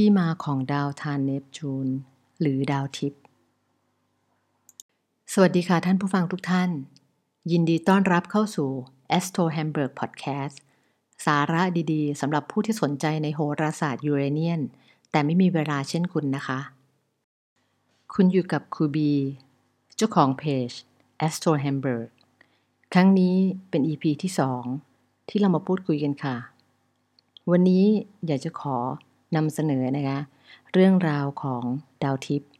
ที่มาของดาวทานเนปจูน หรือดาวทิพย์สวัสดีค่ะท่านผู้ฟังทุกท่าน ยินดีต้อนรับเข้าสู่ Astro Hamburg Podcast สาระดีๆสำหรับผู้ที่สนใจในโหราศาสตร์ยูเรเนียน แต่ไม่มีเวลาเช่นคุณนะคะ คุณอยู่กับครูบี เจ้าของเพจ Astro Hamburg ครั้งนี้เป็น EP ที่ 2 ที่เรามาพูดคุยกันค่ะ วันนี้อยากจะขอ นำเสนอนะคะ เรื่องราวของดาวทิพย์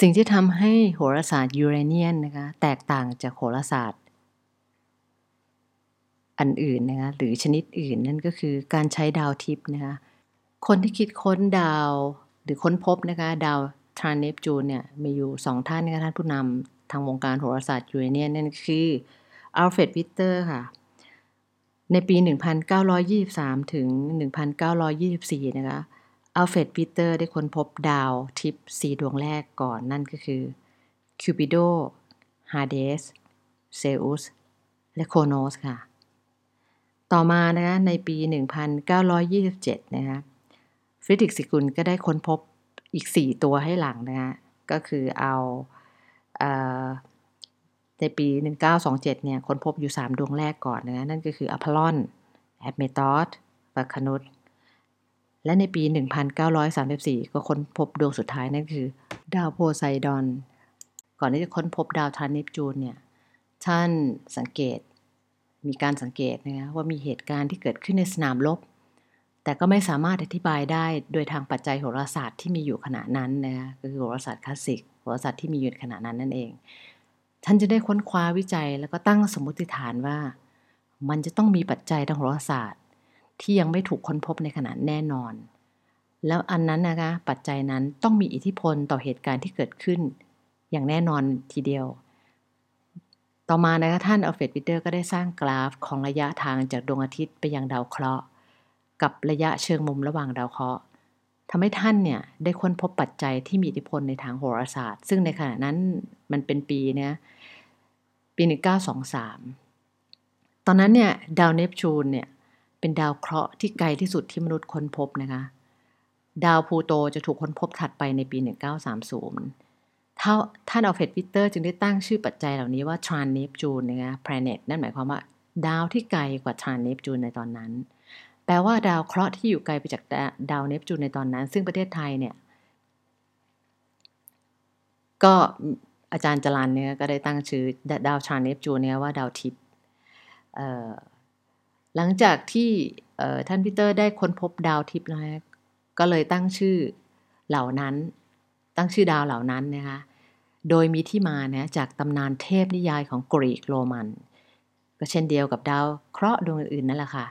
สิ่งที่ทำให้โหราศาสตร์ยูเรเนียนนะคะแตกต่างจากโหราศาสตร์ อันอื่นนะคะหรือชนิดอื่นนั่นก็คือการใช้ดาวทิพย์นะคะคนที่คิดค้นดาวหรือค้นพบนะคะดาวทรานเนปจูนเนี่ยมีอยู่สองท่านนะคะท่านผู้นำทางวงการโหราศาสตร์ยูเรเนียนนั่นคืออัลเฟรดวิตเตอร์ค่ะ ในปี 1923 ถึง 1924 นะคะอัลเฟรดวิตเตอร์ได้ค้นพบดาวทิพย์สี่ดวงแรกก่อนนั่นก็คือคิวปิโดฮาเดสเซอุสและโครโนสค่ะ ต่อมานะคะในปี 1927 นะคะฟรีดริชซีกรึนก็ได้ค้นพบอีก 4 ตัวให้หลังนะคะก็คือเอาเออ ในปี 1927 เนี่ยค้นพบอยู่ 3 ดวงแรกก่อนนะนั่นก็คืออพอลลอนแอดเมตอสวัลคานุสและในปี 1934 ก็ค้นพบดวงสุดท้ายนั่นคือ ดาวโพไซดอน ก่อนที่จะค้นพบดาวทรานส์เนปจูนเนี่ยท่านสังเกตมีการสังเกตนะคะว่ามีเหตุการณ์ที่เกิดขึ้นในสนามรบแต่ก็ไม่สามารถอธิบายได้โดยทางปัจจัยโหราศาสตร์ที่มีอยู่ขณะนั้นนะคะคือโหราศาสตร์คลาสสิกโหราศาสตร์ที่มีอยู่ขณะนั้นนั่นเอง ท่านจะได้ค้นคว้าวิจัยแล้วก็ตั้งสมมติฐานว่า มันจะต้องมีปัจจัยทางโหราศาสตร์ ที่ยังไม่ถูกค้นพบในขณะแน่นอน แล้วอันนั้นนะคะปัจจัยนั้นต้องมีอิทธิพลต่อเหตุการณ์ที่เกิดขึ้น อย่างแน่นอนทีเดียว ต่อมานะคะท่านอัลเฟรดวิตเต้ก็ได้สร้างกราฟของระยะทางจากดวงอาทิตย์ไปยังดาวเคราะห์ กับระยะเชิงมุมระหว่างดาวเคราะห์ ทำให้ท่านเนี่ยได้ค้นพบปัจจัยที่มีอิทธิพลในทางโหราศาสตร์ ซึ่งในขณะนั้นมันเป็นปีเนี่ยปี 1923 ตอนนั้นเนี่ยดาวเนปจูนเนี่ยเป็นดาวเคราะห์ที่ไกลที่สุดที่มนุษย์ค้นพบนะคะดาวพลูโตจะถูกค้นพบถัดไปในปี 1930ท่าท่านอัลเฟรดวิตเตอร์จึงได้ตั้งชื่อปัจจัยเหล่านี้ว่า Trans-Neptune นะคะ planet นั่นหมายความว่า ดาวที่ไกลกว่าทรานเนปจูนในตอนนั้น ลว่าดาวเคราะห์ที่อยู่ไกลไปจากดาวเนปจูนในตอนนั้น ซึ่งประเทศไทยเนี่ย ก็อาจารย์จรันเนี่ยก็ได้ตั้งชื่อดาวทรานเนปจูนเนี่ยว่าดาวทิพย์หลังจากที่ท่านพีเตอร์ได้ค้นพบดาวทิพย์นะก็เลยตั้งชื่อเหล่านั้น ตั้งชื่อดาวเหล่านั้นนะคะโดยมีที่มานะจากตำนานเทพนิยายของกรีกโรมัน ก็เช่นเดียวกับดาวเคราะห์ดวงอื่นๆนั่นแหละค่ะ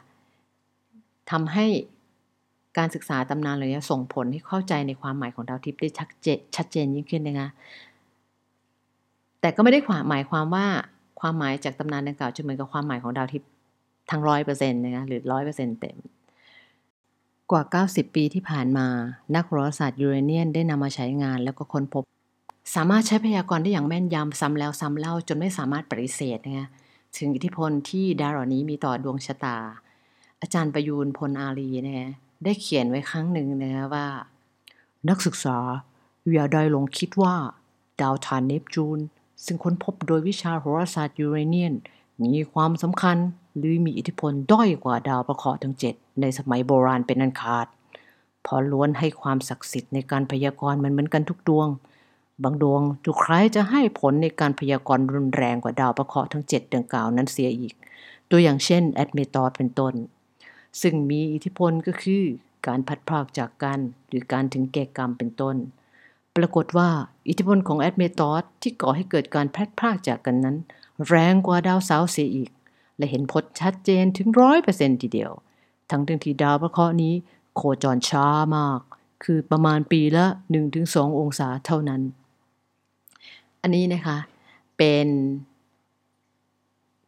ทำให้การศึกษาตำนานเหลยส่งผลให้เข้าใจในความหมายของดาวทิพย์ได้ชัดเจนชัดเจนยิ่งขึ้นนะคะแต่ก็ไม่ได้หมายความว่าความหมายจากตำนานดังกล่าวจะเหมือนกับความหมายของดาวทิพย์ทั้งร้อยเปอร์เซ็นต์นะคะหรือร้อยเปอร์เซ็นต์เต็ม กว่า 90 ปีที่ผ่านมา นักโหราศาสตร์ยูเรเนียนได้นำมาใช้งานแล้วก็ค้นพบ สามารถใช้พยากรณ์ได้อย่างแม่นยำซ้ำแล้วซ้ำเล่าจนไม่สามารถปฏิเสธนะคะถึงอิทธิพลที่ดาวเหล่านี้มีต่อดวงชะตา อาจารย์ประยูรพลอารีย์นะคะได้เขียนไว้ครั้งหนึ่งนะว่า นักศึกษาอย่าได้หลงคิดว่า ดาวทานเนปจูน ซึ่งค้นพบโดยวิชาโหราศาสตร์ยูเรเนียน มีความสำคัญหรือมีอิทธิพลด้อยกว่าดาวพระเคราะห์ทั้งเจ็ดในสมัยโบราณเป็นอันขาดเพราะล้วนให้ความศักดิ์สิทธิ์ในการพยากรณ์มันเหมือนกันทุกดวง บางดวงดูคล้ายจะให้ผลในการพยากรณ์รุนแรงกว่าดาวพระเคราะห์ทั้งเจ็ดดังกล่าวนั้นเสียอีก ตัวอย่างเช่นแอดเมตอสเป็นต้น ซึ่งมีอิทธิพลก็คือการพัดพรากจากกัน หรือการถึงแก่กรรมเป็นต้น ปรากฏว่าอิทธิพลของแอดเมตอสที่ก่อให้เกิดการพัดพรากจากกันนั้น แรงกว่าดาวเสาร์เสียอีก และเห็นผลชัดเจนถึงร้อยเปอร์เซ็นทีเดียวทั้งที่ดาวพระเคราะห์นี้ โคจรช้ามาก คือประมาณปีละ 1-2 องศาเท่านั้น อันนี้นะคะเป็น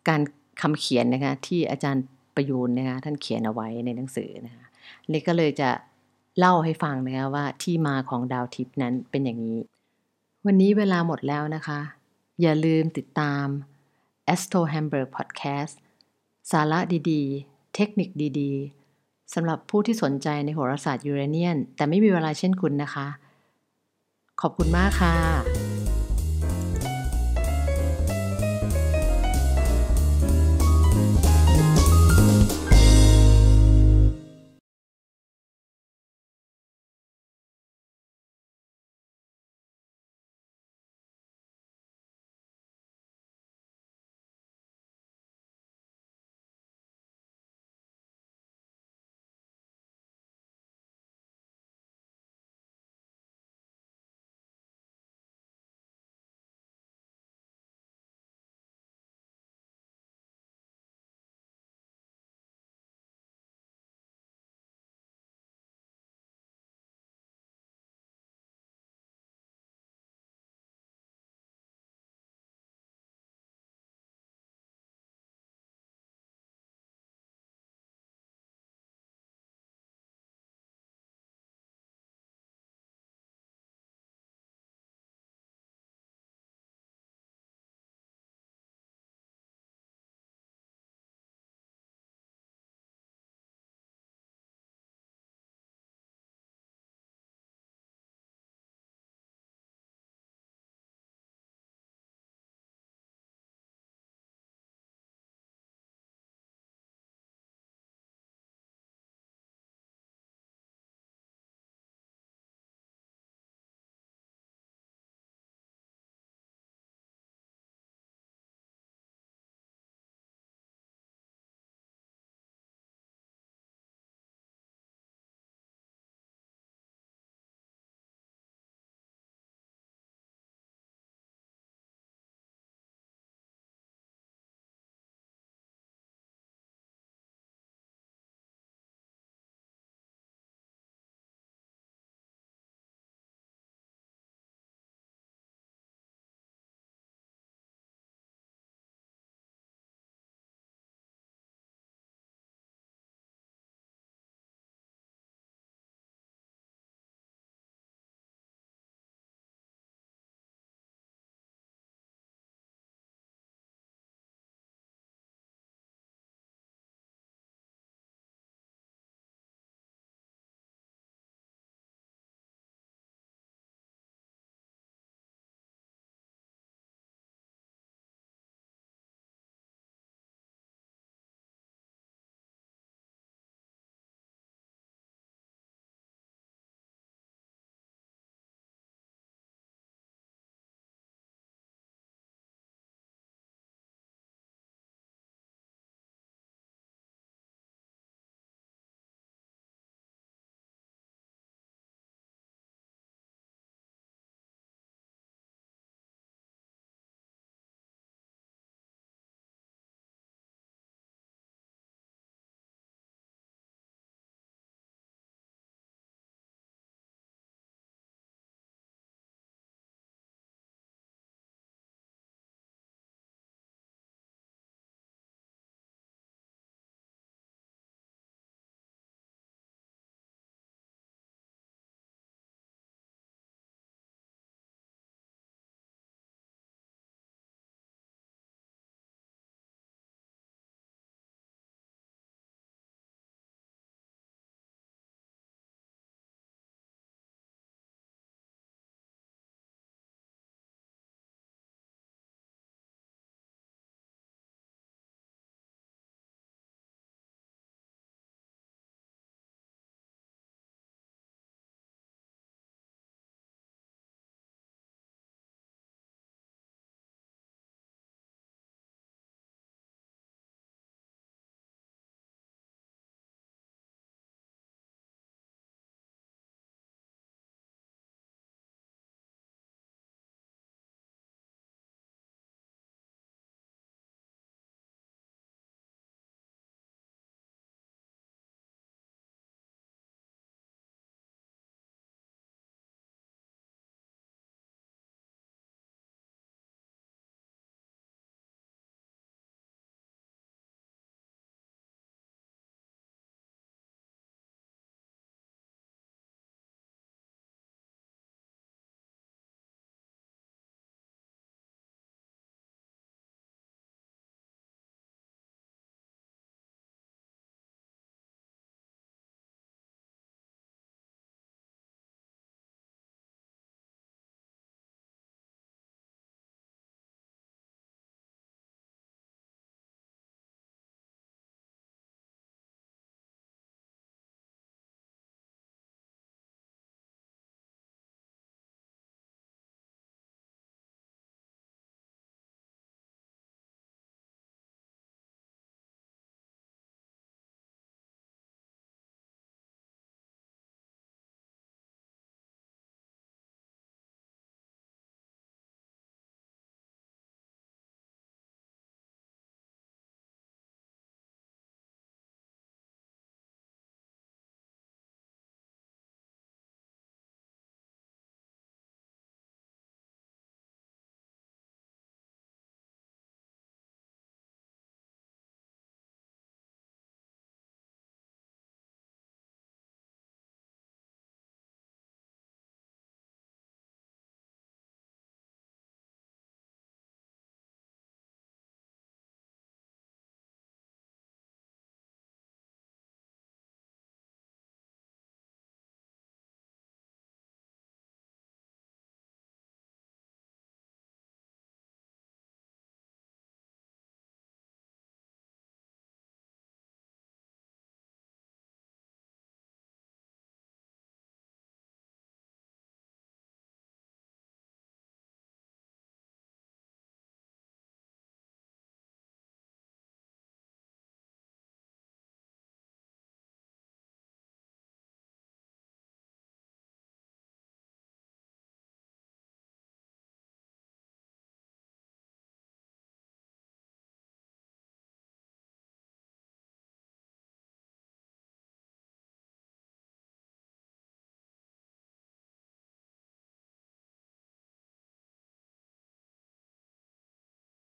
การคำเขียนนะคะที่อาจารย์ ประยูนนะคะท่านเขียนเอาไว้ในหนังสือนะคะนี่ก็เลยจะเล่าให้ฟังนะคะว่าที่มาของดาวทิพย์นั้นเป็นอย่างนี้ วันนี้เวลาหมดแล้วนะคะ อย่าลืมติดตาม Astro Hamburg Podcast สาระดีๆ เทคนิคดีๆสำหรับผู้ที่สนใจในโหราศาสตร์ยูเรเนียน แต่ไม่มีเวลาเช่นคุณนะคะ ขอบคุณมากค่ะ